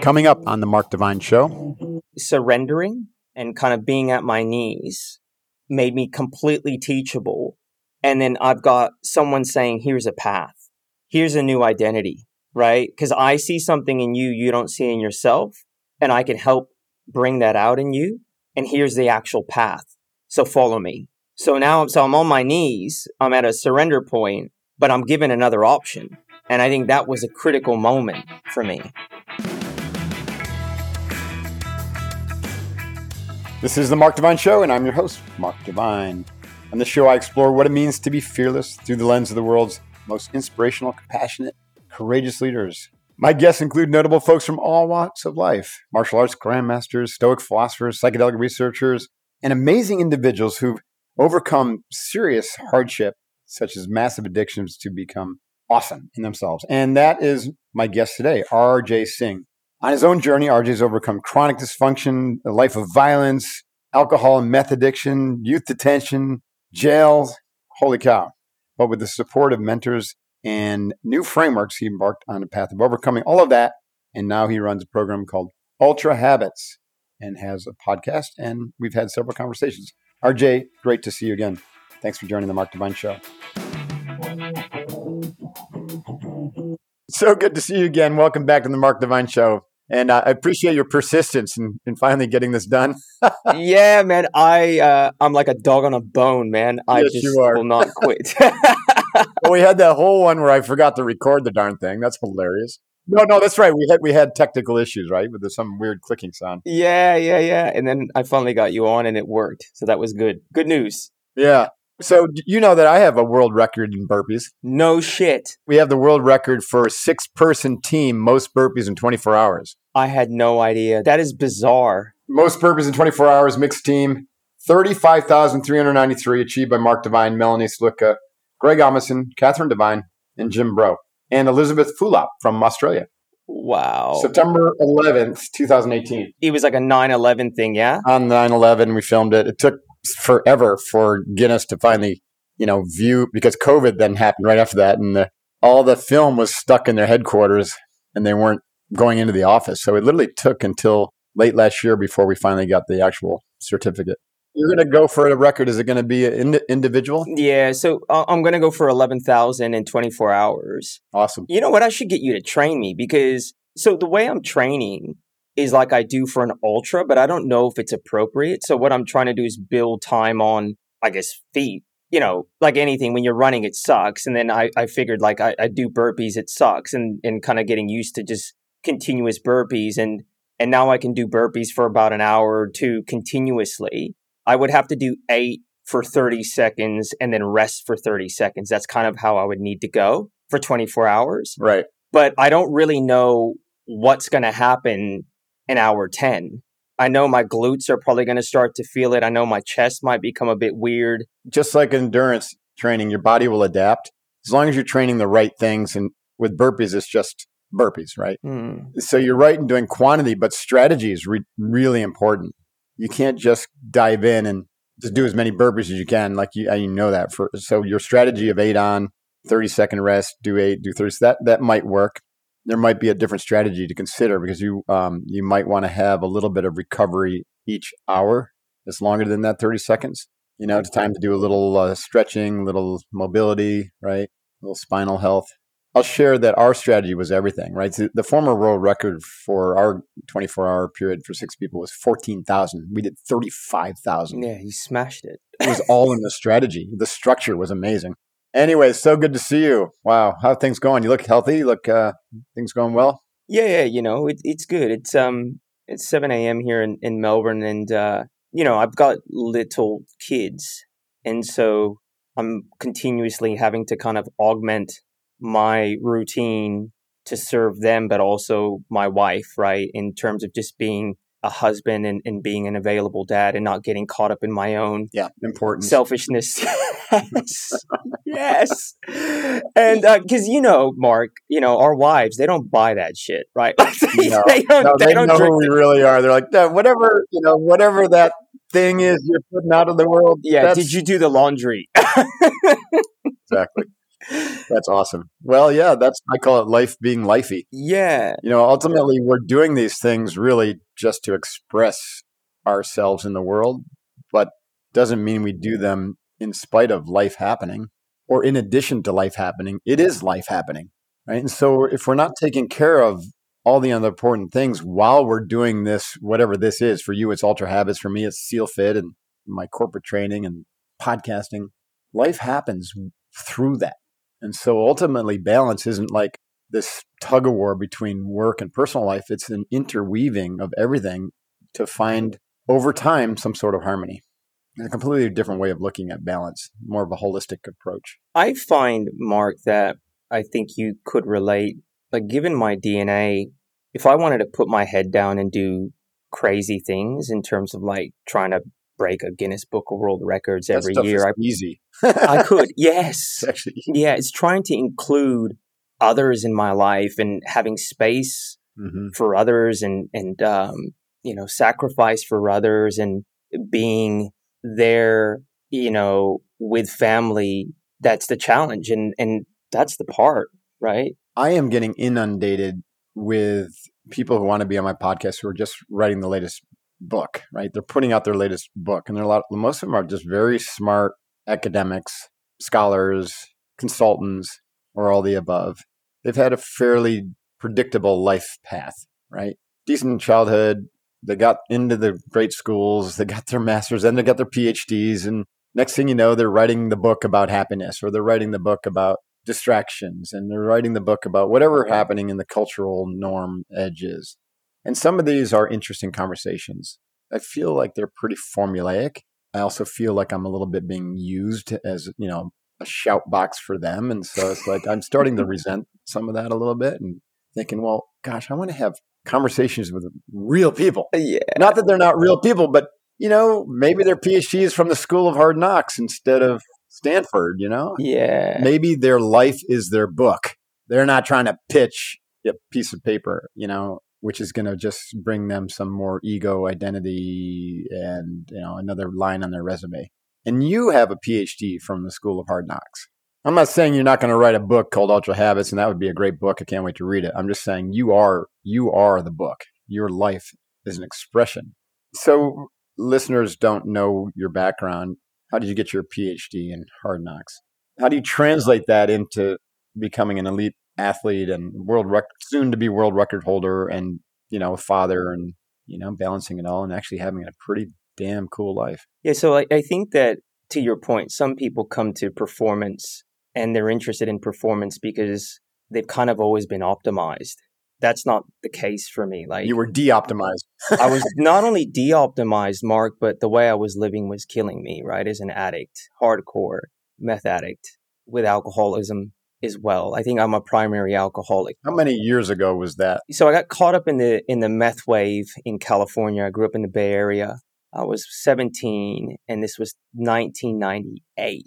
Coming up on the Mark Divine Show, surrendering and kind of being at my knees made me completely teachable. And then I've got someone saying, here's a path, here's a new identity, right? Because I see something in you you don't see in yourself, and I can help bring that out in you. And here's the actual path. So follow me. So now, so I'm on my knees, I'm at a surrender point, but I'm given another option. And I think that was a critical moment for me. This is the Mark Divine Show, and I'm your host, Mark Divine. On this show, I explore what it means to be fearless through the lens of the world's most inspirational, compassionate, courageous leaders. My guests include notable folks from all walks of life martial arts grandmasters, stoic philosophers, psychedelic researchers, and amazing individuals who've overcome serious hardship, such as massive addictions, to become awesome in themselves. And that is my guest today, RJ Singh. On his own journey, RJ's overcome chronic dysfunction, a life of violence, alcohol and meth addiction, youth detention, jails. Holy cow. But with the support of mentors and new frameworks, he embarked on a path of overcoming all of that. And now he runs a program called Ultra Habits and has a podcast. And we've had several conversations. RJ, great to see you again. Thanks for joining the Mark Divine Show. So good to see you again. Welcome back to the Mark Divine Show. And uh, I appreciate your persistence in, in finally getting this done. yeah, man. I uh, I'm like a dog on a bone, man. I Yes, just will not quit. well, we had that whole one where I forgot to record the darn thing. That's hilarious. No, no, that's right. We had we had technical issues, right, with some weird clicking sound. yeah, yeah, yeah. And then I finally got you on, and it worked. So that was good. Good news. Yeah. So you know that I have a world record in burpees. No shit. We have the world record for a six-person team, most burpees in 24 hours. I had no idea. That is bizarre. Most burpees in 24 hours, mixed team, 35,393 achieved by Mark Divine, Melanie Sluka, Greg Amundsen, Catherine Divine, and Jim Bro, and Elizabeth Fulop from Australia. Wow. September 11th, 2018. it was like a 9/11 thing, yeah. On 9/11, we filmed it. It took forever for Guinness to finally, you know, view because COVID then happened right after that, and the, all the film was stuck in their headquarters, and they weren't going into the office. So it literally took until late last year before we finally got the actual certificate. You're going to go for a record. Is it going to be an ind- individual? Yeah. So uh, I'm gonna go for 11,000 in 24 hours. Awesome. You know what? I should get you to train me because so the way I'm training is like I do for an ultra, but I don't know if it's appropriate. So what I'm trying to do is build time on, I guess, feet. You know, like anything, when you're running, it sucks. And then I, I figured like I, I do burpees, it sucks, and and kind of getting used to just continuous burpees, and and now I can do burpees for about an hour or two continuously. I would have to do eight for 30 seconds and then rest for 30 seconds. That's kind of how I would need to go for 24 hours Right. but I don't really know what's going to happen in hour 10. I know my glutes are probably going to start to feel it. I know my chest might become a bit weird. Just like endurance training, your body will adapt as long as you're training the right things. And with burpees, it's just burpees, right? Hmm. So you're right in doing quantity, but strategy is re- really important. You can't just dive in and just do as many burpees as you can. Like you, you know that. For so your strategy of eight on, thirty second rest, do eight, do thirty. That that might work. There might be a different strategy to consider because you um, you might want to have a little bit of recovery each hour. It's longer than that thirty seconds. You know, it's time to do a little uh, stretching, little mobility, right? A little spinal health. I'll share that our strategy was everything, right? So the former world record for our 24 hour period for six people was 14,000. We did 35,000. Yeah, he smashed it. It was all in the strategy. The structure was amazing. Anyway, so good to see you. Wow. How things going? You look healthy. You look, uh, things going well? Yeah, yeah, you know, it, it's good. It's um it's 7 a.m. here in, in Melbourne and uh, you know, I've got little kids and so I'm continuously having to kind of augment my routine to serve them, but also my wife, right? In terms of just being a husband and, and being an available dad and not getting caught up in my own Yeah. Important. selfishness. yes. yes. And uh, because, you know, Mark, you know, our wives, they don't buy that shit, right? they, No. they don't, no, they they don't know who we really are. They're like, "Yeah, whatever, you know, whatever that thing is you're putting out in the world. Yeah, did you do the laundry? Exactly. That's awesome. Well, yeah, that's I call it life being lifey. Yeah. You know, ultimately we're doing these things really just to express ourselves in the world, but doesn't mean we do them in spite of life happening or in addition to life happening. It is life happening, right? And so if we're not taking care of all the other important things while we're doing this, whatever this is for you, it's ultra habits. For me, it's SEALFIT and my corporate training and podcasting. Life happens through that. And so ultimately, balance isn't like this tug of war between work and personal life. It's an interweaving of everything to find over time some sort of harmony. a completely different way of looking at balance, more of a holistic approach. I find, Mark, that I think you could relate. Like, given my DNA, if I wanted to put my head down and do crazy things in terms of like trying to break a Guinness Book of World Records every year, I, easy. I could, yes, actually, yeah. It's trying to include others in my life and having space mm-hmm. for others and and um, you know sacrifice for others and being there you know with family that's the challenge and and that's the part right i am getting inundated with people who want to be on my podcast who are just writing the latest book right? They're putting out their latest book and they're a lot most of them are just very smart academics scholars consultants or all the above. They've had a fairly predictable life path right? Decent childhood. They got into the great schools, they got their masters, then they got their PhDs, and next thing you know, they're writing the book about happiness, or they're writing the book about distractions, and they're writing the book about whatever happening in the cultural norm edges. And some of these are interesting conversations. I feel like they're pretty formulaic. I also feel like I'm a little bit being used as, you know, a shout box for them. And so it's like I'm starting to resent some of that a little bit and thinking, well, gosh, I want to have conversations with real people. Uh, yeah. Not that they're not real people, but you know, maybe they're PhDs from the School of Hard Knocks instead of Stanford, you know? Yeah. Maybe their life is their book. They're not trying to pitch a piece of paper, you know, which is going to just bring them some more ego identity and, you know, another line on their resume. And you have a PhD from the School of Hard Knocks. I'm not saying you're not going to write a book called Ultra Habits, and that would be a great book. I can't wait to read it. I'm just saying you are you are the book. Your life is an expression. So listeners don't know your background. How did you get your PhD in hard knocks? How do you translate that into becoming an elite athlete and world rec- soon to be world record holder and you know a father and you know balancing it all and actually having a pretty damn cool life? Yeah, so I, I think that to your point, some people come to performance and they're interested in performance because they've kind of always been optimized. That's not the case for me. Like you were de-optimized. I was not only de-optimized, Mark, but the way I was living was killing me. Right, as an addict, hardcore meth addict with alcoholism as well. I think I'm a primary alcoholic. How many years ago was that? So I got caught up in the in the meth wave in California. I grew up in the Bay Area. I was 17 and this was 1998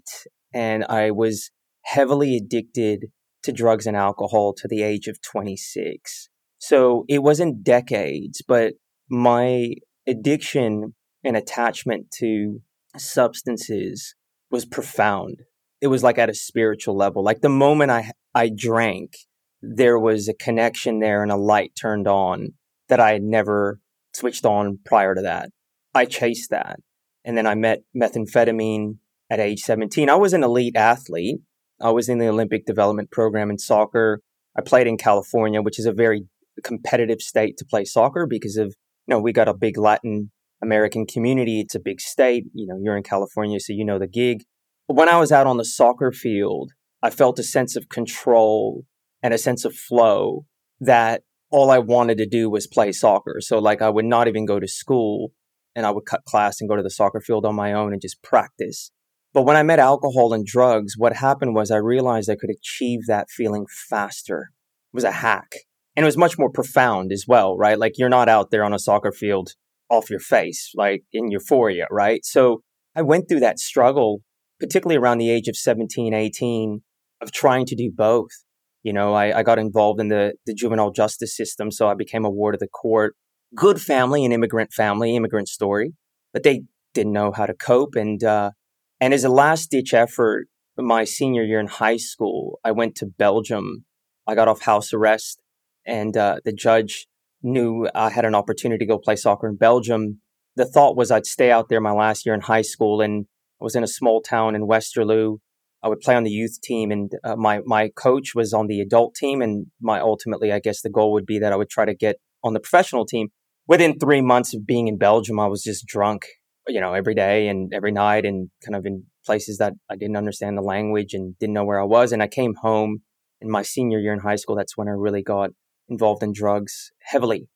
and I was heavily addicted to drugs and alcohol to the age of 26. So it wasn't decades, but my addiction and attachment to substances was profound. It was like at a spiritual level. Like the moment I I drank, there was a connection there and a light turned on that I had never switched on prior to that. I chased that. And then I met methamphetamine at age 17. I was an elite athlete. I was in the Olympic development program in soccer. I played in California, which is a very competitive state to play soccer because of, you know, we got a big Latin American community. It's a big state. You know, you're in California, so you know the gig. When I was out on the soccer field, I felt a sense of control and a sense of flow that all I wanted to do was play soccer. So, like, I would not even go to school and I would cut class and go to the soccer field on my own and just practice. But when I met alcohol and drugs, what happened was I realized I could achieve that feeling faster. It was a hack. And it was much more profound as well, right? Like you're not out there on a soccer field off your face, like in euphoria, right? So I went through that struggle, particularly around the age of 17, 18, of trying to do both. You know, I, I got involved in the, the juvenile justice system, so I became a ward of the court. Good family, an immigrant family, immigrant story, but they didn't know how to cope. And uh, and as a last ditch effort, my senior year in high school, I went to Belgium. I got off house arrest, and uh, the judge knew I had an opportunity to go play soccer in Belgium. The thought was I'd stay out there my last year in high school, and I was in a small town in Westerlo. I would play on the youth team, and uh, my my coach was on the adult team, and my ultimately, I guess, the goal would be that I would try to get on the professional team. Within three months of being in Belgium, I was just drunk, you know, every day and every night, and kind of in places that I didn't understand the language and didn't know where I was. And I came home in my senior year in high school. That's when I really got involved in drugs heavily.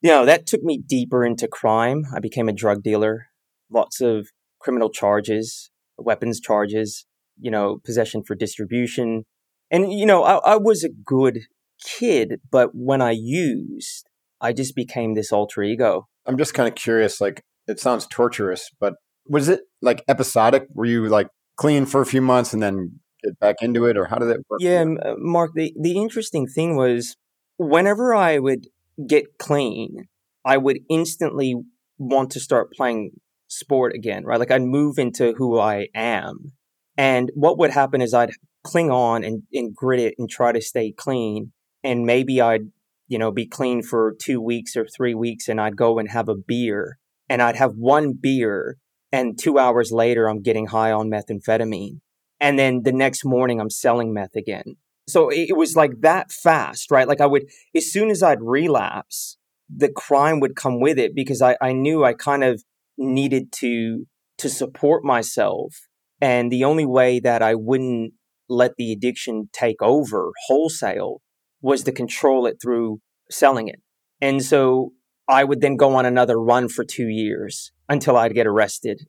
You know, that took me deeper into crime. I became a drug dealer, lots of criminal charges, weapons charges, you know, possession for distribution. And, you know, I, I was a good kid, but when I used, I just became this alter ego. I'm just kind of curious. Like, it sounds torturous, but was it like episodic? Were you like clean for a few months and then get back into it, or how did it work? Yeah, uh, Mark. The the interesting thing was whenever I would get clean, I would instantly want to start playing sport again, right? Like I'd move into who I am. And what would happen is I'd cling on and, and grit it and try to stay clean. And maybe I'd, you know, be clean for two weeks or three weeks and I'd go and have a beer and I'd have one beer and two hours later I'm getting high on methamphetamine. And then the next morning I'm selling meth again. So it was like that fast, right? Like I would, as soon as I'd relapse, the crime would come with it because I, I knew I kind of needed to to support myself. And the only way that I wouldn't let the addiction take over wholesale was to control it through selling it. And so I would then go on another run for two years until I'd get arrested.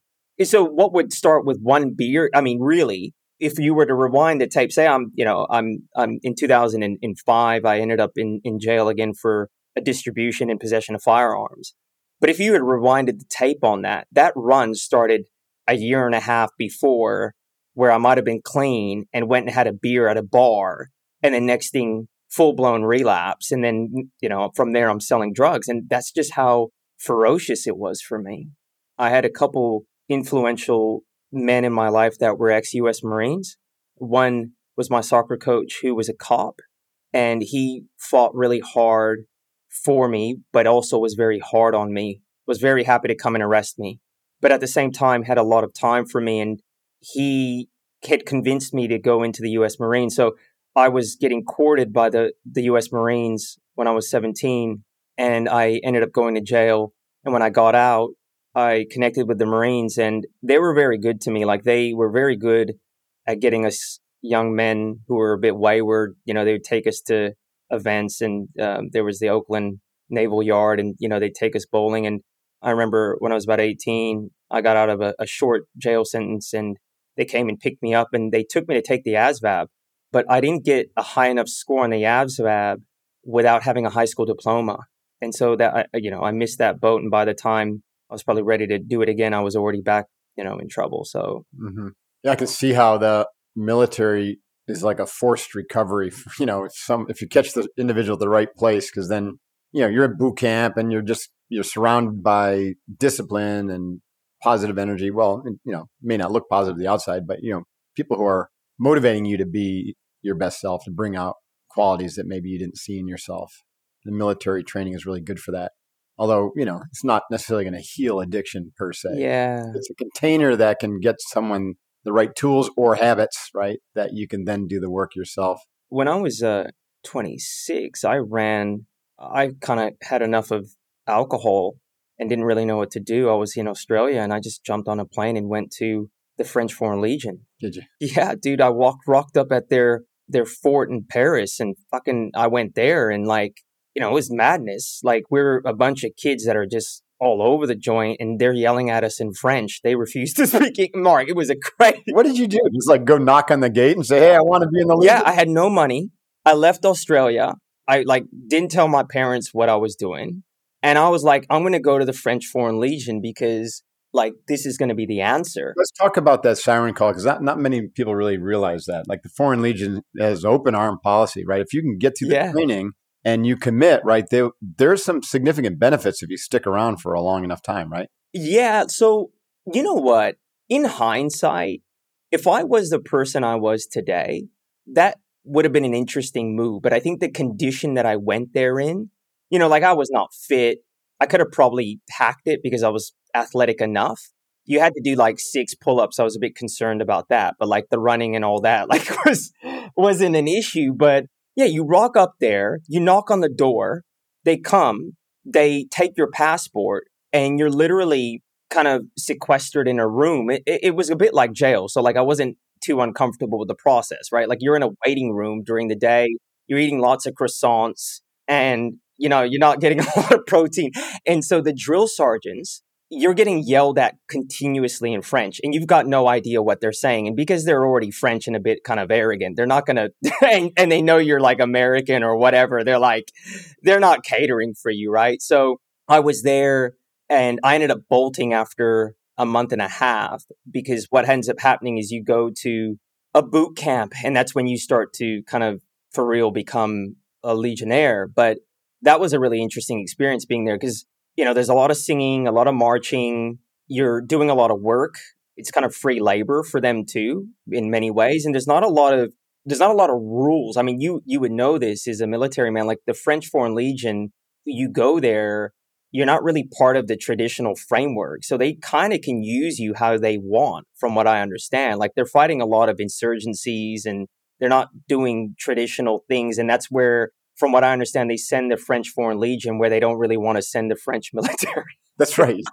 So what would start with one beer? I mean, really, if you were to rewind the tape, say I'm, you know, I'm, I'm in 2005, I ended up in, in jail again for a distribution and possession of firearms. But if you had rewinded the tape on that, that run started a year and a half before where I might have been clean and went and had a beer at a bar. And the next thing, full blown relapse. And then, you know, from there, I'm selling drugs. And that's just how ferocious it was for me. I had a couple influential men in my life that were ex US Marines. One was my soccer coach who was a cop and he fought really hard for me, but also was very hard on me, was very happy to come and arrest me, but at the same time had a lot of time for me. And he had convinced me to go into the US Marines. So I was getting courted by the, the US Marines when I was 17, and I ended up going to jail. And when I got out, I connected with the Marines, and they were very good to me. Like they were very good at getting us young men who were a bit wayward. You know, they would take us to events, and um, there was the Oakland Naval Yard, and you know they'd take us bowling. And I remember when I was about eighteen, I got out of a, a short jail sentence, and they came and picked me up, and they took me to take the ASVAB, but I didn't get a high enough score on the ASVAB without having a high school diploma, and so that I, you know I missed that boat, and by the time I was probably ready to do it again, I was already back, you know, in trouble. So mm-hmm. yeah, I can see how the military is like a forced recovery. You know, if some if you catch the individual at the right place, because then you know you're at boot camp and you're just you're surrounded by discipline and positive energy. Well, you know, may not look positive to the outside, but you know, people who are motivating you to be your best self to bring out qualities that maybe you didn't see in yourself. The military training is really good for that. Although, you know, it's not necessarily going to heal addiction per se. Yeah. It's a container that can get someone the right tools or habits, right? That you can then do the work yourself. When I was uh, 26, I ran, I kind of had enough of alcohol and didn't really know what to do. I was in Australia and I just jumped on a plane and went to the French Foreign Legion. Did you? Yeah, dude. I walked, rocked up at their their fort in Paris and fucking, I went there and like, you know, it was madness. Like we're a bunch of kids that are just all over the joint and they're yelling at us in French. They refuse to speak Mark. It was a crazy. What did you do? Just like go knock on the gate and say, "Hey, I want to be in the league." Yeah, I had no money. I left Australia. I like didn't tell my parents what I was doing, and I was like, "I'm going to go to the French Foreign Legion because." Like this is going to be the answer. Let's talk about that siren call because not, not many people really realize that. Like the Foreign Legion has open arm policy, right? If you can get to the yeah. training, and you commit, right, there, there's some significant benefits if you stick around for a long enough time, right? Yeah. So, you know what? In hindsight, if I was the person I was today, that would have been an interesting move. But I think the condition that I went there in, you know, like I was not fit. I could have probably hacked it because I was athletic enough. You had to do like six pull-ups. I was a bit concerned about that, but like the running and all that, like was wasn't an issue. But yeah, you rock up there, you knock on the door, they come, they take your passport, and you're literally kind of sequestered in a room. It, it, it was a bit like jail. So like I wasn't too uncomfortable with the process, right? Like you're in a waiting room during the day, you're eating lots of croissants, and you know you're not getting a lot of protein. And so the drill sergeants, you're getting yelled at continuously in French, and you've got no idea what they're saying. And because they're already French and a bit kind of arrogant, they're not gonna, and, and they know you're like American or whatever. They're like, they're not catering for you, right? So I was there, and I ended up bolting after a month and a half because what ends up happening is you go to a boot camp and that's when you start to kind of for real become a legionnaire but that was a really interesting experience being there because you know there's a lot of singing a lot of marching you're doing a lot of work it's kind of free labor for them too in many ways and there's not a lot of there's not a lot of rules i mean you you would know this as a military man like the french foreign legion you go there you're not really part of the traditional framework. So they kind of can use you how they want, from what I understand. Like they're fighting a lot of insurgencies and they're not doing traditional things. And that's where, from what I understand, they send the French Foreign Legion where they don't really want to send the French military. That's right.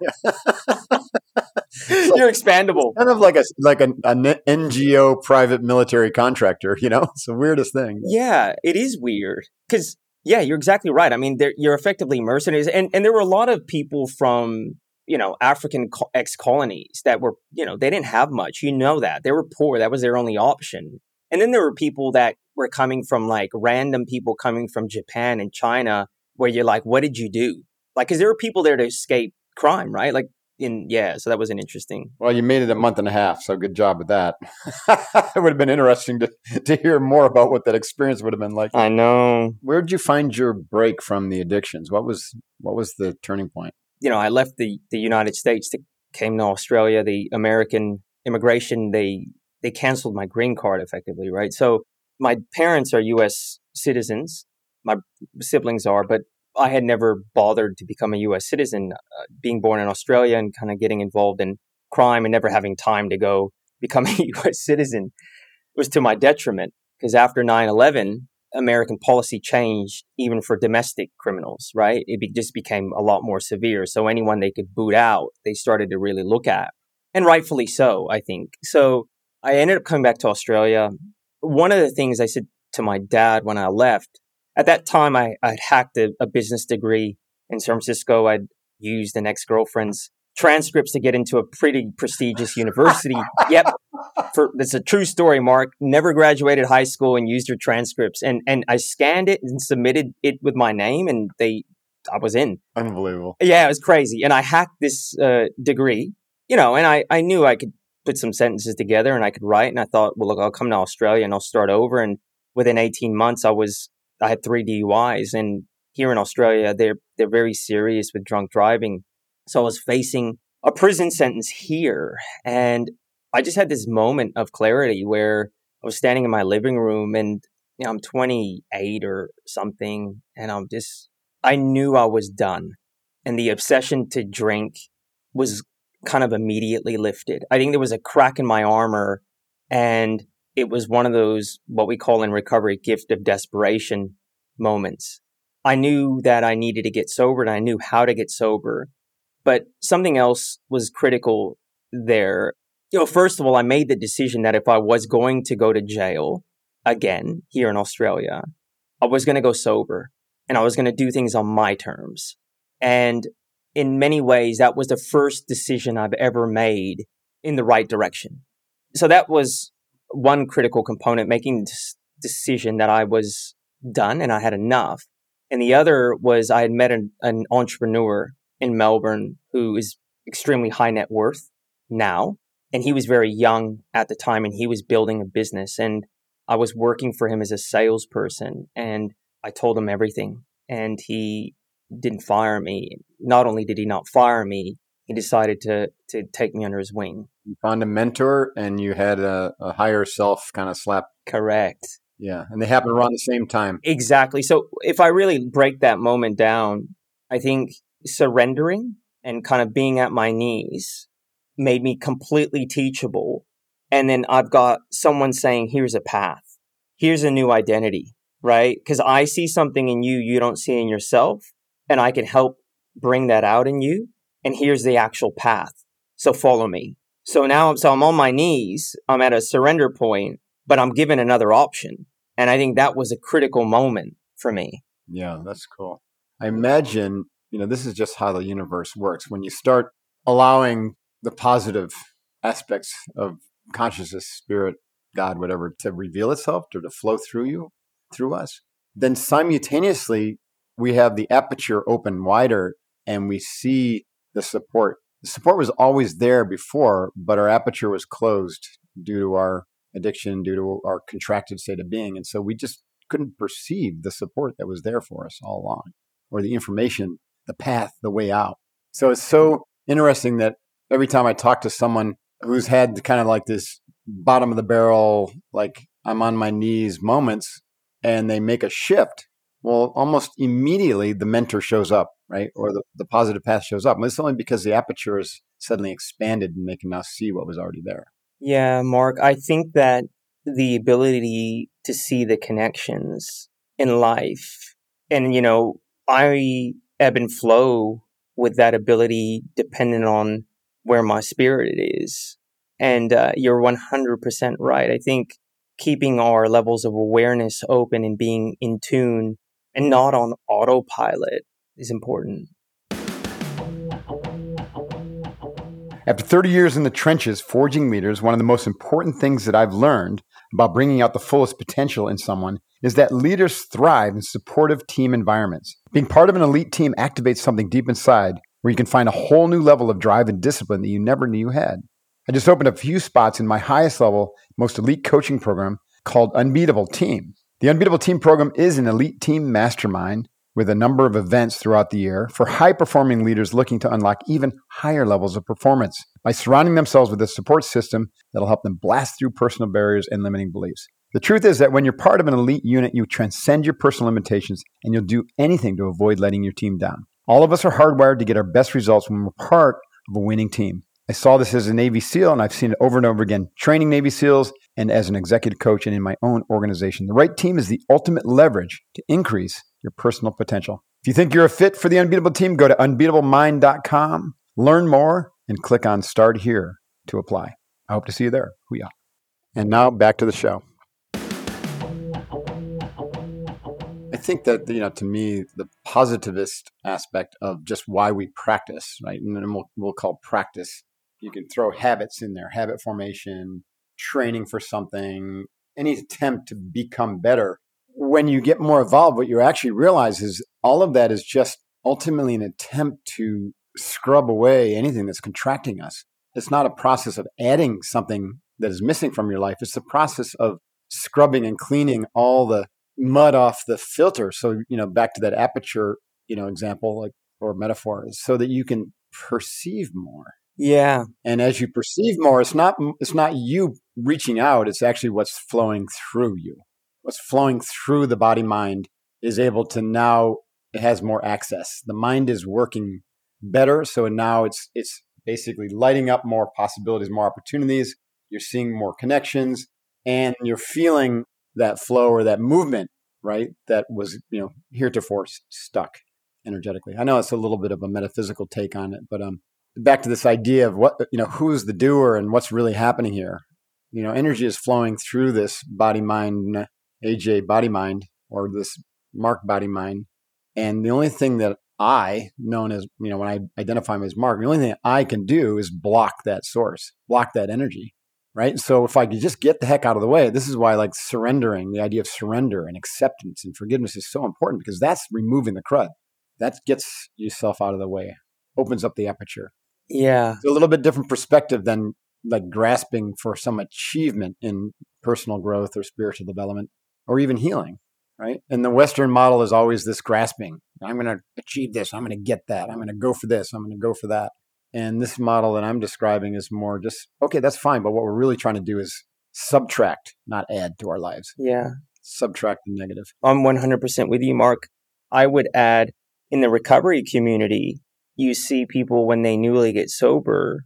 You're expandable. Kind of like a like an, an NGO private military contractor, you know? It's the weirdest thing. Yeah, it is weird because yeah, you're exactly right. I mean, you're effectively mercenaries, and and there were a lot of people from you know African co- ex colonies that were you know they didn't have much. You know that they were poor. That was their only option. And then there were people that were coming from like random people coming from Japan and China, where you're like, what did you do? Like, because there were people there to escape crime, right? Like in yeah, so that was an interesting. Well, you made it a month and a half, so good job with that. it would have been interesting to to hear more about what that experience would have been like. I know. Where did you find your break from the addictions? What was what was the turning point? You know, I left the the United States to came to Australia. The American immigration they they canceled my green card effectively, right? So my parents are U.S. citizens. My siblings are, but I had never bothered to become a U.S. citizen, uh, being born in Australia and kind of getting involved in crime and never having time to go become a U.S. citizen was to my detriment because after 9 11, American policy changed even for domestic criminals, right? It be, just became a lot more severe. So anyone they could boot out, they started to really look at. And rightfully so, I think. So I ended up coming back to Australia. One of the things I said to my dad when I left at that time, I, I'd hacked a, a business degree in San Francisco. I'd used an ex girlfriend's transcripts to get into a pretty prestigious university. yep. For that's a true story, Mark. Never graduated high school and used your transcripts. And and I scanned it and submitted it with my name and they I was in. Unbelievable. Yeah, it was crazy. And I hacked this uh, degree, you know, and I, I knew I could put some sentences together and I could write. And I thought, well, look, I'll come to Australia and I'll start over. And within 18 months, I was I had three DUIs, and here in Australia, they're they're very serious with drunk driving. So I was facing a prison sentence here, and I just had this moment of clarity where I was standing in my living room, and you know, I'm 28 or something, and I'm just I knew I was done, and the obsession to drink was kind of immediately lifted. I think there was a crack in my armor, and it was one of those what we call in recovery gift of desperation moments. I knew that I needed to get sober and I knew how to get sober. But something else was critical there. You know, first of all, I made the decision that if I was going to go to jail again here in Australia, I was going to go sober and I was going to do things on my terms. And in many ways, that was the first decision I've ever made in the right direction. So that was one critical component, making this decision that I was done and I had enough. And the other was I had met an, an entrepreneur in Melbourne who is extremely high net worth now. And he was very young at the time and he was building a business. And I was working for him as a salesperson and I told him everything. And he didn't fire me. Not only did he not fire me, he decided to, to take me under his wing You found a mentor and you had a, a higher self kind of slap. Correct. Yeah. And they happened around the same time. Exactly. So if I really break that moment down, I think surrendering and kind of being at my knees made me completely teachable. And then I've got someone saying, here's a path, here's a new identity, right? Because I see something in you you don't see in yourself, and I can help bring that out in you. And here's the actual path. So follow me. So now, so I'm on my knees. I'm at a surrender point, but I'm given another option. And I think that was a critical moment for me. Yeah, that's cool. I imagine, you know, this is just how the universe works. When you start allowing the positive aspects of consciousness, spirit, God, whatever, to reveal itself or to flow through you, through us, then simultaneously we have the aperture open wider and we see the support. The support was always there before, but our aperture was closed due to our addiction, due to our contracted state of being. And so we just couldn't perceive the support that was there for us all along, or the information, the path, the way out. So it's so interesting that every time I talk to someone who's had kind of like this bottom of the barrel, like I'm on my knees moments, and they make a shift, well, almost immediately the mentor shows up, right? Or the, the positive path shows up. And it's only because the aperture is suddenly expanded and they can now see what was already there. Yeah, Mark, I think that the ability to see the connections in life, and, you know, I ebb and flow with that ability dependent on where my spirit is. And uh, you're 100% right. I think keeping our levels of awareness open and being in tune and not on autopilot is important. After 30 years in the trenches forging leaders, one of the most important things that I've learned about bringing out the fullest potential in someone is that leaders thrive in supportive team environments. Being part of an elite team activates something deep inside where you can find a whole new level of drive and discipline that you never knew you had. I just opened a few spots in my highest level, most elite coaching program called Unbeatable Team. The Unbeatable Team program is an elite team mastermind with a number of events throughout the year for high performing leaders looking to unlock even higher levels of performance by surrounding themselves with a support system that'll help them blast through personal barriers and limiting beliefs. The truth is that when you're part of an elite unit, you transcend your personal limitations and you'll do anything to avoid letting your team down. All of us are hardwired to get our best results when we're part of a winning team. I saw this as a Navy SEAL, and I've seen it over and over again training Navy SEALs and as an executive coach and in my own organization. The right team is the ultimate leverage to increase your personal potential. If you think you're a fit for the Unbeatable team, go to unbeatablemind.com, learn more, and click on Start Here to apply. I hope to see you there. Hoo-yah. And now back to the show. I think that you know, to me, the positivist aspect of just why we practice, right? And then we'll, we'll call practice you can throw habits in there, habit formation, training for something, any attempt to become better. When you get more evolved, what you actually realize is all of that is just ultimately an attempt to scrub away anything that's contracting us. It's not a process of adding something that is missing from your life. It's the process of scrubbing and cleaning all the mud off the filter. So, you know, back to that aperture, you know, example, like, or metaphor, so that you can perceive more. Yeah. And as you perceive more, it's not it's not you reaching out, it's actually what's flowing through you. What's flowing through the body mind is able to now it has more access. The mind is working better, so now it's it's basically lighting up more possibilities, more opportunities. You're seeing more connections and you're feeling that flow or that movement, right? That was, you know, heretofore stuck energetically. I know it's a little bit of a metaphysical take on it, but um back to this idea of what you know who's the doer and what's really happening here? You know energy is flowing through this body mind RJ body mind or this mark body mind. And the only thing that i known as you know when i identify him as mark the only thing i can do is block that source block that energy right? So if i could just get the heck out of the way this is why like surrendering the idea of surrender and acceptance and forgiveness is so important because that's removing the crud. That gets yourself out of the way opens up the aperture yeah. It's a little bit different perspective than like grasping for some achievement in personal growth or spiritual development or even healing, right? And the Western model is always this grasping. I'm going to achieve this. I'm going to get that. I'm going to go for this. I'm going to go for that. And this model that I'm describing is more just, okay, that's fine. But what we're really trying to do is subtract, not add to our lives. Yeah. Subtract the negative. I'm 100% with you, Mark. I would add in the recovery community, you see people when they newly get sober,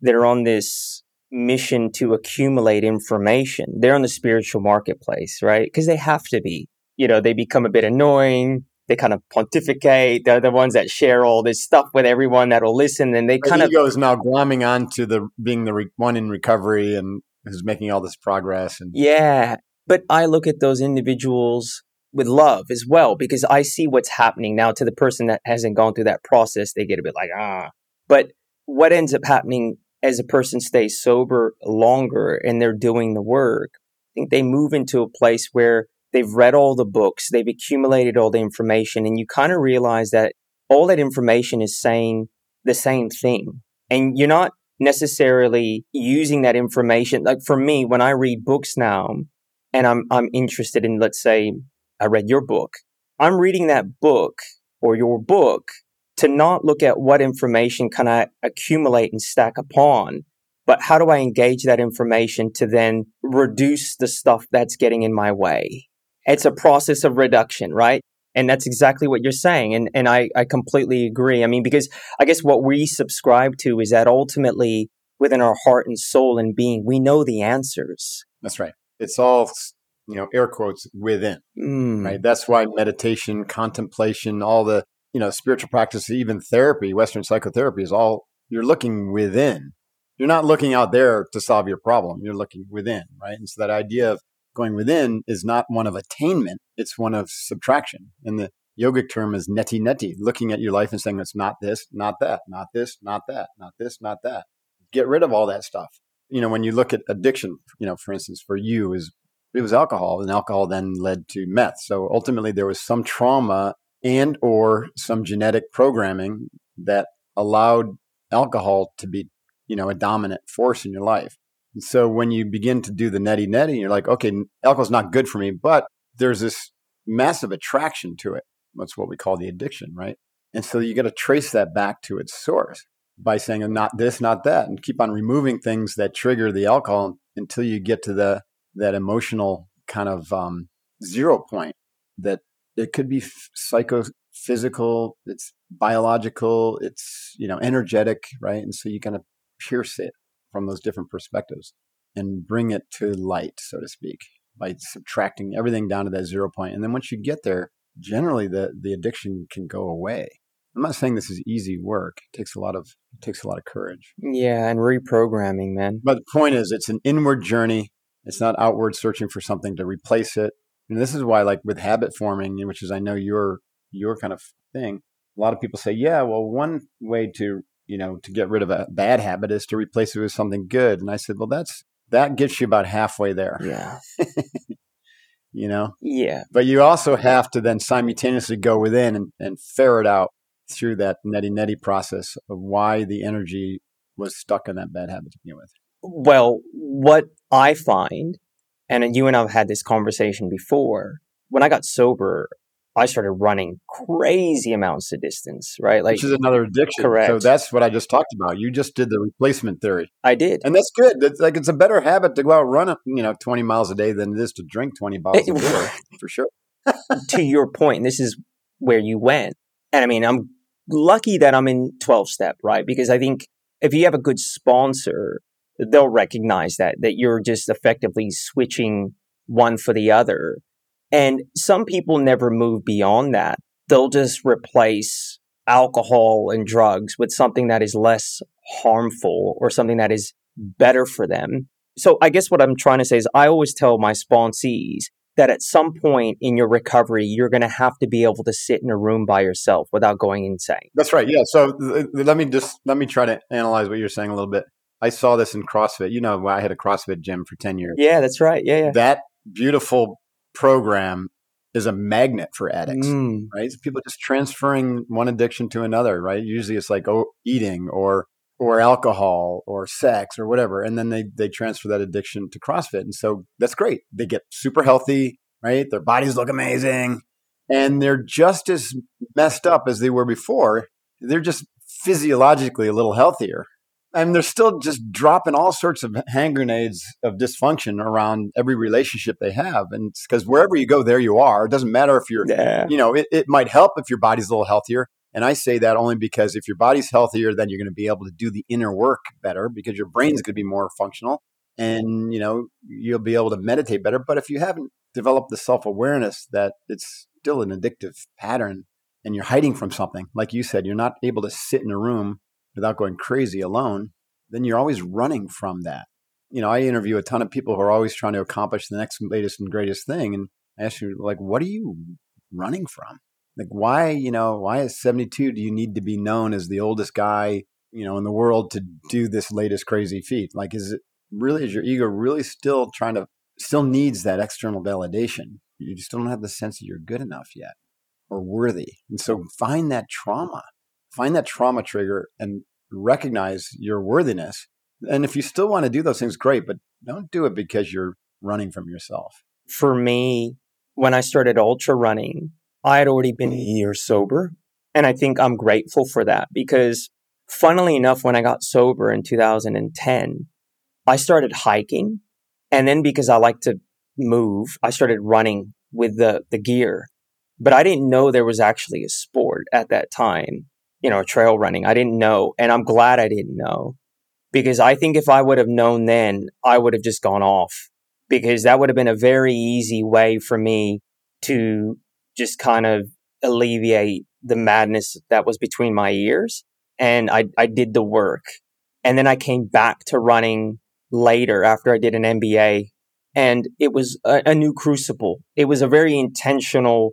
they're on this mission to accumulate information. They're on the spiritual marketplace, right? Because they have to be. You know, they become a bit annoying. They kind of pontificate. They're the ones that share all this stuff with everyone that'll listen, and they kind the of ego is now glomming on to the being the re- one in recovery and who's making all this progress. And yeah. But I look at those individuals with love as well because I see what's happening now to the person that hasn't gone through that process. They get a bit like ah. But what ends up happening as a person stays sober longer and they're doing the work, I think they move into a place where they've read all the books, they've accumulated all the information, and you kind of realize that all that information is saying the same thing. And you're not necessarily using that information. Like for me, when I read books now and I'm, I'm interested in, let's say, I read your book, I'm reading that book or your book to not look at what information can I accumulate and stack upon, but how do I engage that information to then reduce the stuff that's getting in my way? It's a process of reduction, right? And that's exactly what you're saying. And, and I, I completely agree. I mean, because I guess what we subscribe to is that ultimately within our heart and soul and being, we know the answers. That's right. It's all, you know, air quotes within, Mm. right? That's why meditation, contemplation, all the you know, spiritual practice, even therapy, Western psychotherapy is all you're looking within. You're not looking out there to solve your problem. You're looking within, right? And so that idea of going within is not one of attainment. It's one of subtraction. And the yogic term is neti neti, looking at your life and saying, it's not this, not that, not this, not that, not this, not that. Get rid of all that stuff. You know, when you look at addiction, you know, for instance, for you is it was alcohol and alcohol then led to meth. So ultimately there was some trauma and or some genetic programming that allowed alcohol to be you know a dominant force in your life. And so when you begin to do the neti neti you're like okay alcohol's not good for me but there's this massive attraction to it. That's what we call the addiction right? And so you got to trace that back to its source by saying not this not that and keep on removing things that trigger the alcohol until you get to the that emotional kind of um, zero point that it could be psychophysical, it's biological, it's you know energetic, right? And so you kind of pierce it from those different perspectives and bring it to light, so to speak, by subtracting everything down to that zero point. And then once you get there, generally the the addiction can go away. I'm not saying this is easy work. It takes a lot of it takes a lot of courage. Yeah, and reprogramming, man. But the point is, it's an inward journey. It's not outward searching for something to replace it. And this is why, like with habit forming, which is I know your your kind of thing, a lot of people say, yeah, well, one way to you know to get rid of a bad habit is to replace it with something good. And I said, well, that's that gets you about halfway there. Yeah. you know. Yeah. But you also have to then simultaneously go within and, and ferret out through that neti neti process of why the energy was stuck in that bad habit to begin with. Well, what I find and you and I've had this conversation before. When I got sober, I started running crazy amounts of distance, right? Like, which is another addiction. Correct. So that's what I just talked about. You just did the replacement theory. I did, and that's good. It's like it's a better habit to go out run, you know, twenty miles a day than it is to drink twenty eh, bottles a day, for sure. to your point, this is where you went, and I mean, I'm lucky that I'm in twelve step, right? Because I think if you have a good sponsor they'll recognize that that you're just effectively switching one for the other. And some people never move beyond that. They'll just replace alcohol and drugs with something that is less harmful or something that is better for them. So I guess what I'm trying to say is I always tell my sponsees that at some point in your recovery, you're going to have to be able to sit in a room by yourself without going insane. That's right. Yeah. So th- let me just, let me try to analyze what you're saying a little bit. I saw this in CrossFit. You know, I had a CrossFit gym for 10 years. Yeah, that's right. Yeah, yeah. That beautiful program is a magnet for addicts, mm. right? So people just transferring one addiction to another, right? Usually it's like oh, eating or or alcohol or sex or whatever, and then they they transfer that addiction to CrossFit, and so that's great. They get super healthy, right? Their bodies look amazing, and they're just as messed up as they were before. They're just physiologically a little healthier. Mean, they're still just dropping all sorts of hand grenades of dysfunction around every relationship they have. And because wherever you go, there you are. It doesn't matter if you're, yeah. you know, it, it might help if your body's a little healthier. And I say that only because if your body's healthier, then you're going to be able to do the inner work better because your brain's going to be more functional and, you know, you'll be able to meditate better. But if you haven't developed the self awareness that it's still an addictive pattern and you're hiding from something, like you said, you're not able to sit in a room without going crazy alone, then you're always running from that. You know, I interview a ton of people who are always trying to accomplish the next latest and greatest thing. And I ask you, like, what are you running from? Like, why, you know, why at 72 do you need to be known as the oldest guy, you know, in the world to do this latest crazy feat? Like, is it really, is your ego really still trying to, still needs that external validation? You just don't have the sense that you're good enough yet or worthy. And so find that trauma find that trauma trigger and recognize your worthiness. And if you still want to do those things, great, but don't do it because you're running from yourself. For me, when I started ultra running, I had already been a year sober. And I think I'm grateful for that because, funnily enough, when I got sober in 2010, I started hiking. And then because I like to move, I started running with the, the gear. But I didn't know there was actually a sport at that time you know, trail running. I didn't know. And I'm glad I didn't know because I think if I would have known then, I would have just gone off because that would have been a very easy way for me to just kind of alleviate the madness that was between my ears. And I, I did the work. And then I came back to running later after I did an MBA. And it was a, a new crucible. It was a very intentional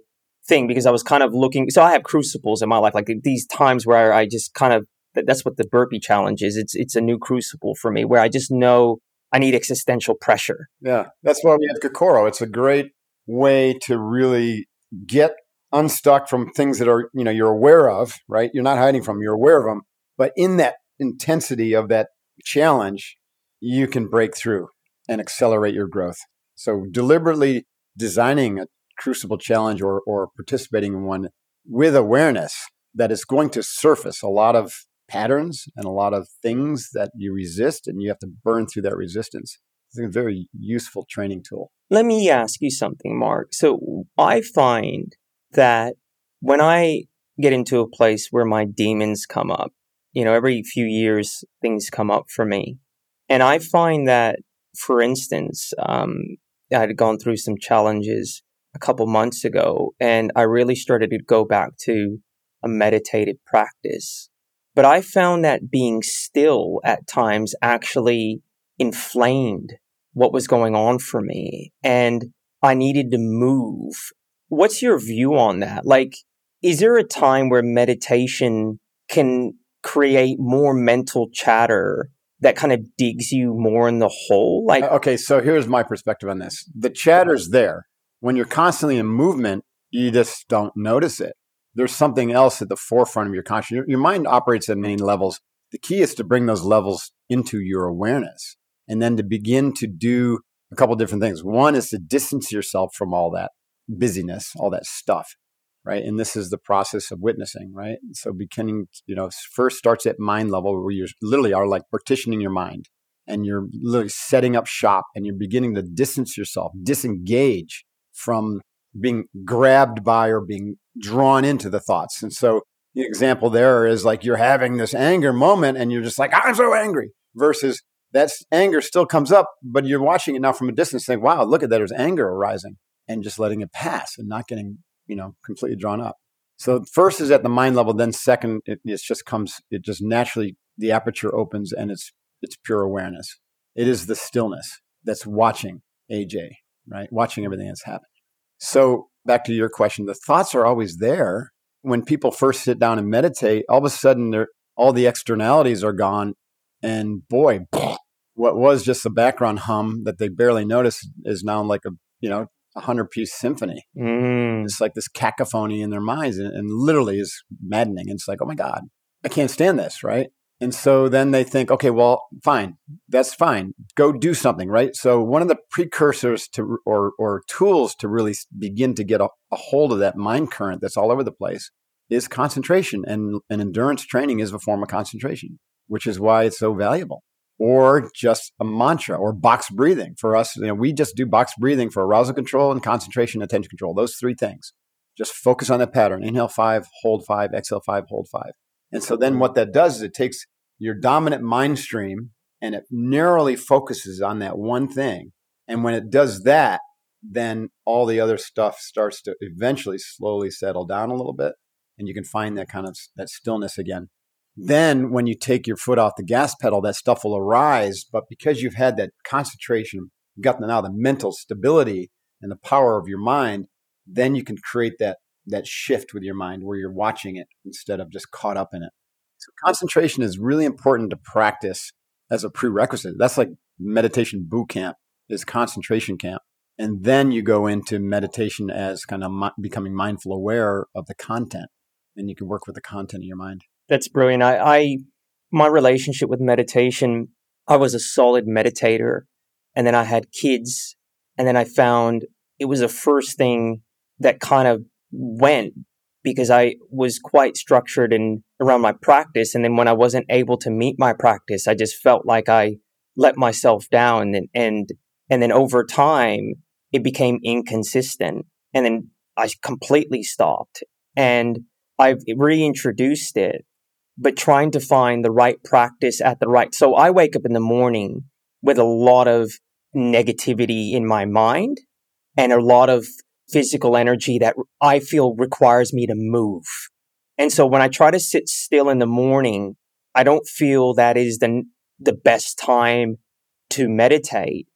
thing because I was kind of looking. So I have crucibles in my life, like these times where I just kind of that's what the burpee challenge is. It's it's a new crucible for me where I just know I need existential pressure. Yeah, that's why we have Kokoro. It's a great way to really get unstuck from things that are you know you're aware of. Right, you're not hiding from. You're aware of them, but in that intensity of that challenge, you can break through and accelerate your growth. So deliberately designing a crucible challenge or, or participating in one with awareness that it's going to surface a lot of patterns and a lot of things that you resist and you have to burn through that resistance. It's a very useful training tool. Let me ask you something, Mark. So I find that when I get into a place where my demons come up, you know, every few years things come up for me. And I find that, for instance, um, I had gone through some challenges a couple months ago, and I really started to go back to a meditative practice. But I found that being still at times actually inflamed what was going on for me, and I needed to move. What's your view on that? Like, is there a time where meditation can create more mental chatter that kind of digs you more in the hole? Like, uh, okay, so here's my perspective on this. The chatter's there when you're constantly in movement, you just don't notice it. There's something else at the forefront of your consciousness. Your, your mind operates at many levels. The key is to bring those levels into your awareness and then to begin to do a couple different things. One is to distance yourself from all that busyness, all that stuff, right? And this is the process of witnessing, right? So beginning, you know, first starts at mind level where you literally are like partitioning your mind and you're literally setting up shop and you're beginning to distance yourself, disengage from being grabbed by or being drawn into the thoughts. And so the example there is like you're having this anger moment and you're just like, I'm so angry, versus that anger still comes up, but you're watching it now from a distance, saying, wow, look at that, there's anger arising, and just letting it pass and not getting, you know, completely drawn up. So first is at the mind level, then second, it, it just comes, it just naturally, the aperture opens and it's, it's pure awareness. It is the stillness that's watching RJ, right? Watching everything that's happening. So back to your question, the thoughts are always there. When people first sit down and meditate, all of a sudden all the externalities are gone. And boy, what was just a background hum that they barely noticed is now like a, you know, a hundred piece symphony. Mm. It's like this cacophony in their minds and, and literally is maddening. And it's like, oh my God, I can't stand this, right? And so then they think, okay, well, fine, that's fine. Go do something, right? So one of the precursors to or or tools to really begin to get a, a hold of that mind current that's all over the place is concentration, and, and endurance training is a form of concentration, which is why it's so valuable. Or just a mantra or box breathing. For us, you know, we just do box breathing for arousal control and concentration, attention control, those three things. Just focus on that pattern. Inhale five, hold five, exhale five, hold five. And so then what that does is it takes your dominant mind stream and it narrowly focuses on that one thing. And when it does that, then all the other stuff starts to eventually slowly settle down a little bit and you can find that kind of that stillness again. Then when you take your foot off the gas pedal, that stuff will arise. But because you've had that concentration, you've got now the mental stability and the power of your mind, then you can create that that shift with your mind where you're watching it instead of just caught up in it. So concentration is really important to practice as a prerequisite. That's like meditation boot camp is concentration camp. And then you go into meditation as kind of becoming mindful aware of the content and you can work with the content in your mind. That's brilliant. I, I my relationship with meditation, I was a solid meditator and then I had kids and then I found it was the first thing that kind of went because I was quite structured and around my practice. And then when I wasn't able to meet my practice, I just felt like I let myself down and, and, and then over time it became inconsistent and then I completely stopped and I've reintroduced it, but trying to find the right practice at the right. So I wake up in the morning with a lot of negativity in my mind and a lot of physical energy that I feel requires me to move. And so when I try to sit still in the morning, I don't feel that is the, the best time to meditate.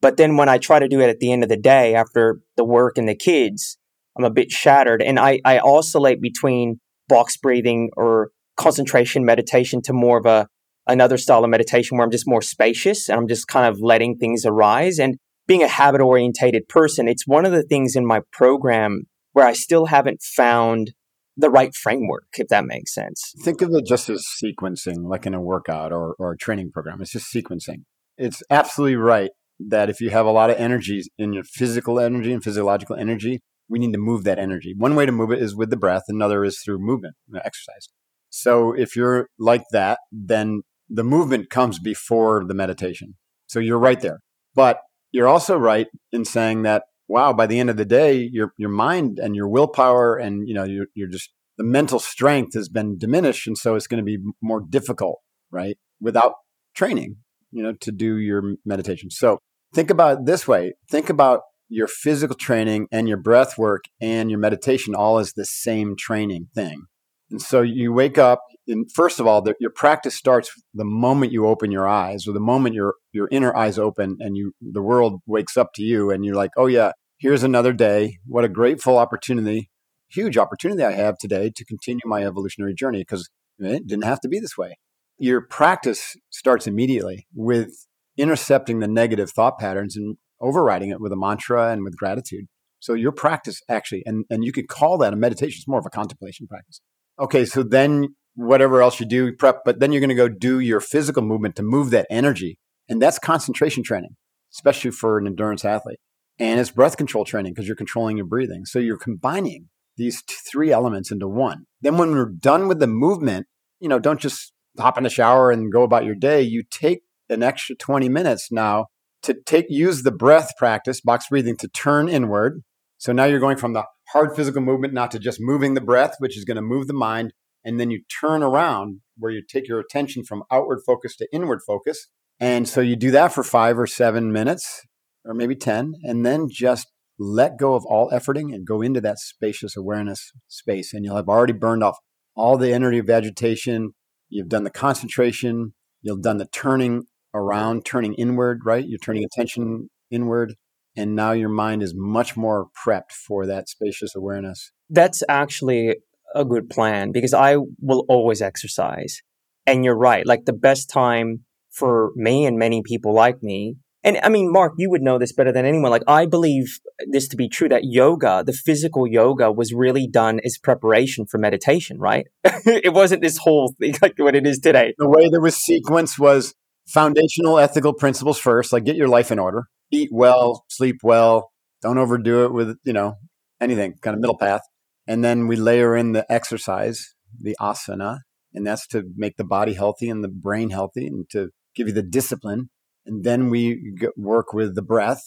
But then when I try to do it at the end of the day after the work and the kids, I'm a bit shattered. And I, I oscillate between box breathing or concentration meditation to more of a another style of meditation where I'm just more spacious and I'm just kind of letting things arise. And being a habit orientated person, it's one of the things in my program where I still haven't found the right framework, if that makes sense. Think of it just as sequencing, like in a workout or, or a training program. It's just sequencing. It's absolutely right that if you have a lot of energy in your physical energy and physiological energy, we need to move that energy. One way to move it is with the breath, another is through movement, exercise. So if you're like that, then the movement comes before the meditation. So you're right there. But you're also right in saying that wow by the end of the day your your mind and your willpower and you know you're, you're just the mental strength has been diminished and so it's going to be more difficult right without training you know to do your meditation. So think about it this way. Think about your physical training and your breath work and your meditation all as the same training thing. And so you wake up, and first of all, the, your practice starts the moment you open your eyes, or the moment your your inner eyes open, and you the world wakes up to you, and you're like, oh yeah, here's another day. What a grateful opportunity, huge opportunity I have today to continue my evolutionary journey because it didn't have to be this way. Your practice starts immediately with intercepting the negative thought patterns and overriding it with a mantra and with gratitude. So your practice actually, and, and you could call that a meditation. It's more of a contemplation practice. Okay, so then whatever else you do, prep, but then you're going to go do your physical movement to move that energy. And that's concentration training, especially for an endurance athlete. And it's breath control training because you're controlling your breathing. So you're combining these t- three elements into one. Then when we're done with the movement, you know, don't just hop in the shower and go about your day. You take an extra 20 minutes now to take use the breath practice, box breathing to turn inward. So now you're going from the hard physical movement, not to just moving the breath, which is going to move the mind. And then you turn around where you take your attention from outward focus to inward focus. And so you do that for five or seven minutes, or maybe 10, and then just let go of all efforting and go into that spacious awareness space. And you'll have already burned off all the energy of agitation. You've done the concentration. You've done the turning around, turning inward, right? You're turning attention inward and now your mind is much more prepped for that spacious awareness. That's actually a good plan because I will always exercise. And you're right, like the best time for me and many people like me. And I mean, Mark, you would know this better than anyone. Like, I believe this to be true that yoga, the physical yoga, was really done as preparation for meditation, right? it wasn't this whole thing like what it is today. The way that was sequenced was foundational ethical principles first, like get your life in order eat well, sleep well, don't overdo it with, you know, anything, kind of middle path. And then we layer in the exercise, the asana, and that's to make the body healthy and the brain healthy and to give you the discipline. And then we work with the breath.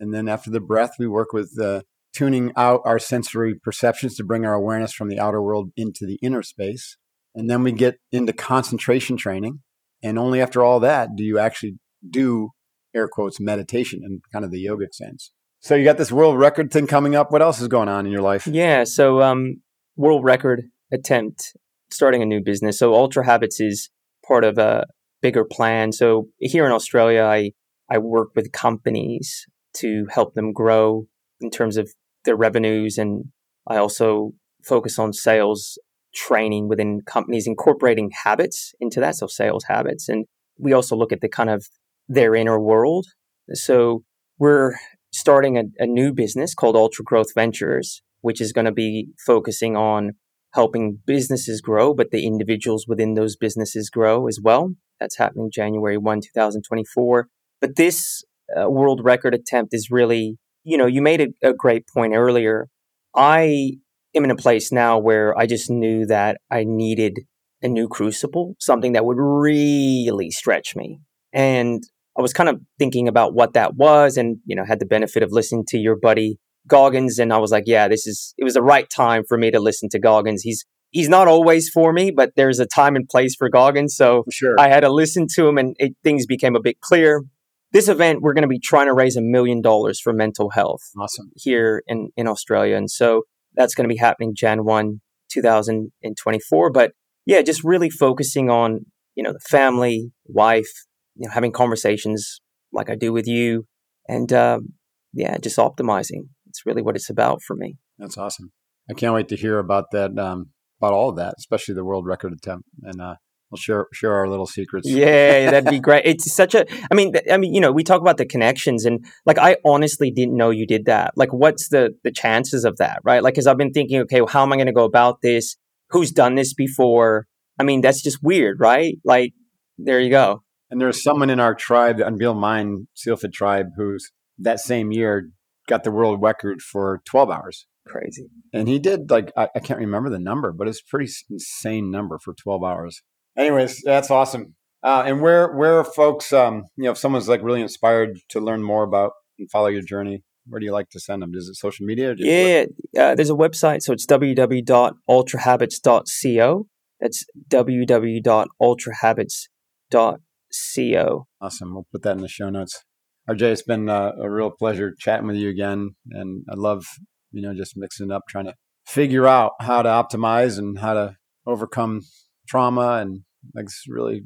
And then after the breath, we work with the tuning out our sensory perceptions to bring our awareness from the outer world into the inner space. And then we get into concentration training. And only after all that do you actually do air quotes meditation in kind of the yogic sense. So you got this world record thing coming up. What else is going on in your life? Yeah, so um world record attempt starting a new business. So Ultra Habits is part of a bigger plan. So here in Australia, I I work with companies to help them grow in terms of their revenues and I also focus on sales training within companies incorporating habits into that so sales habits and we also look at the kind of their inner world so we're starting a, a new business called ultra growth ventures which is going to be focusing on helping businesses grow but the individuals within those businesses grow as well that's happening january 1 2024 but this uh, world record attempt is really you know, you made a, a great point earlier. I am in a place now where I just knew that I needed a new crucible, something that would really stretch me. And I was kind of thinking about what that was and, you know, had the benefit of listening to your buddy Goggins. And I was like, yeah, this is, it was the right time for me to listen to Goggins. He's, he's not always for me, but there's a time and place for Goggins. So sure. I had to listen to him and it, things became a bit clear this event, we're going to be trying to raise a million dollars for mental health awesome. here in, in Australia. And so that's going to be happening Jan 1, 2024. But yeah, just really focusing on, you know, the family, wife, you know, having conversations like I do with you. And um, yeah, just optimizing. It's really what it's about for me. That's awesome. I can't wait to hear about that, um, about all of that, especially the world record attempt. And uh, we'll share share our little secrets. Yeah, that'd be great. It's such a. I mean, I mean, you know, we talk about the connections, and like, I honestly didn't know you did that. Like, what's the the chances of that, right? Like, because I've been thinking, okay, well, how am I going to go about this? Who's done this before? I mean, that's just weird, right? Like, there you go. And there's someone in our tribe, the Unbeatable Mind Sealfit tribe, who's that same year got the world record for 12 hours. Crazy. And he did like I, I can't remember the number, but it's a pretty insane number for 12 hours anyways, that's awesome. Uh, and where where folks, um, you know, if someone's like really inspired to learn more about and follow your journey, where do you like to send them? Is it social media? Yeah, uh, there's a website, so it's www.ultrahabits.co. That's www.ultrahabits.co. Awesome. We'll put that in the show notes. RJ, it's been uh, a real pleasure chatting with you again, and I love you know just mixing up, trying to figure out how to optimize and how to overcome trauma and like it's really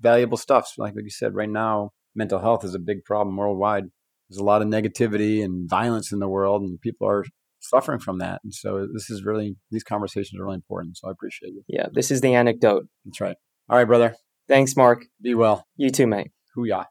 valuable stuff. Like you said, right now, mental health is a big problem worldwide. There's a lot of negativity and violence in the world, and people are suffering from that. And so this is really these conversations are really important. So I appreciate you. Yeah, this is the anecdote. That's right. All right, brother. Thanks, Mark. Be well. You too, mate. Hooyah.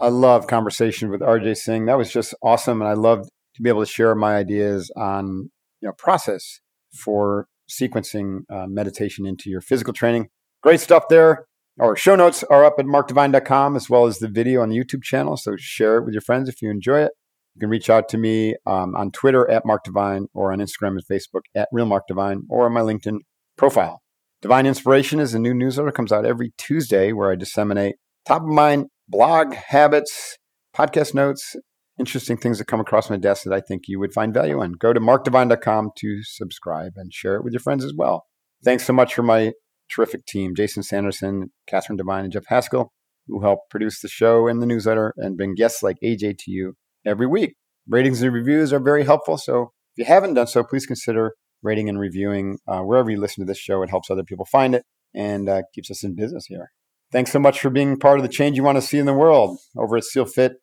I love conversation with RJ Singh. That was just awesome, and I loved to be able to share my ideas on you know process for sequencing uh, meditation into your physical training. Great stuff there. Our show notes are up at markdivine.com as well as the video on the YouTube channel. So share it with your friends if you enjoy it. You can reach out to me um, on Twitter at markdivine or on Instagram and Facebook at Real Mark Divine or on my LinkedIn profile. Divine Inspiration is a new newsletter that comes out every Tuesday where I disseminate top of mind blog habits, podcast notes, interesting things that come across my desk that I think you would find value in. Go to markdivine.com to subscribe and share it with your friends as well. Thanks so much for my terrific team, Jason Sanderson, Catherine Divine, and Jeff Haskell, who help produce the show and the newsletter and bring guests like RJ to you every week. Ratings and reviews are very helpful. So if you haven't done so, please consider rating and reviewing uh, wherever you listen to this show. It helps other people find it and uh, keeps us in business here. Thanks so much for being part of the change you want to see in the world over at SealFit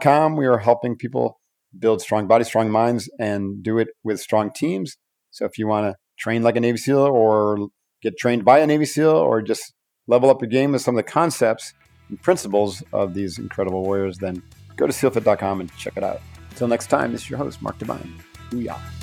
com. We are helping people build strong bodies, strong minds, and do it with strong teams. So if you want to train like a Navy SEAL or get trained by a Navy SEAL or just level up your game with some of the concepts and principles of these incredible warriors, then go to sealfit.com and check it out. Until next time, this is your host, Mark Divine. Booyah.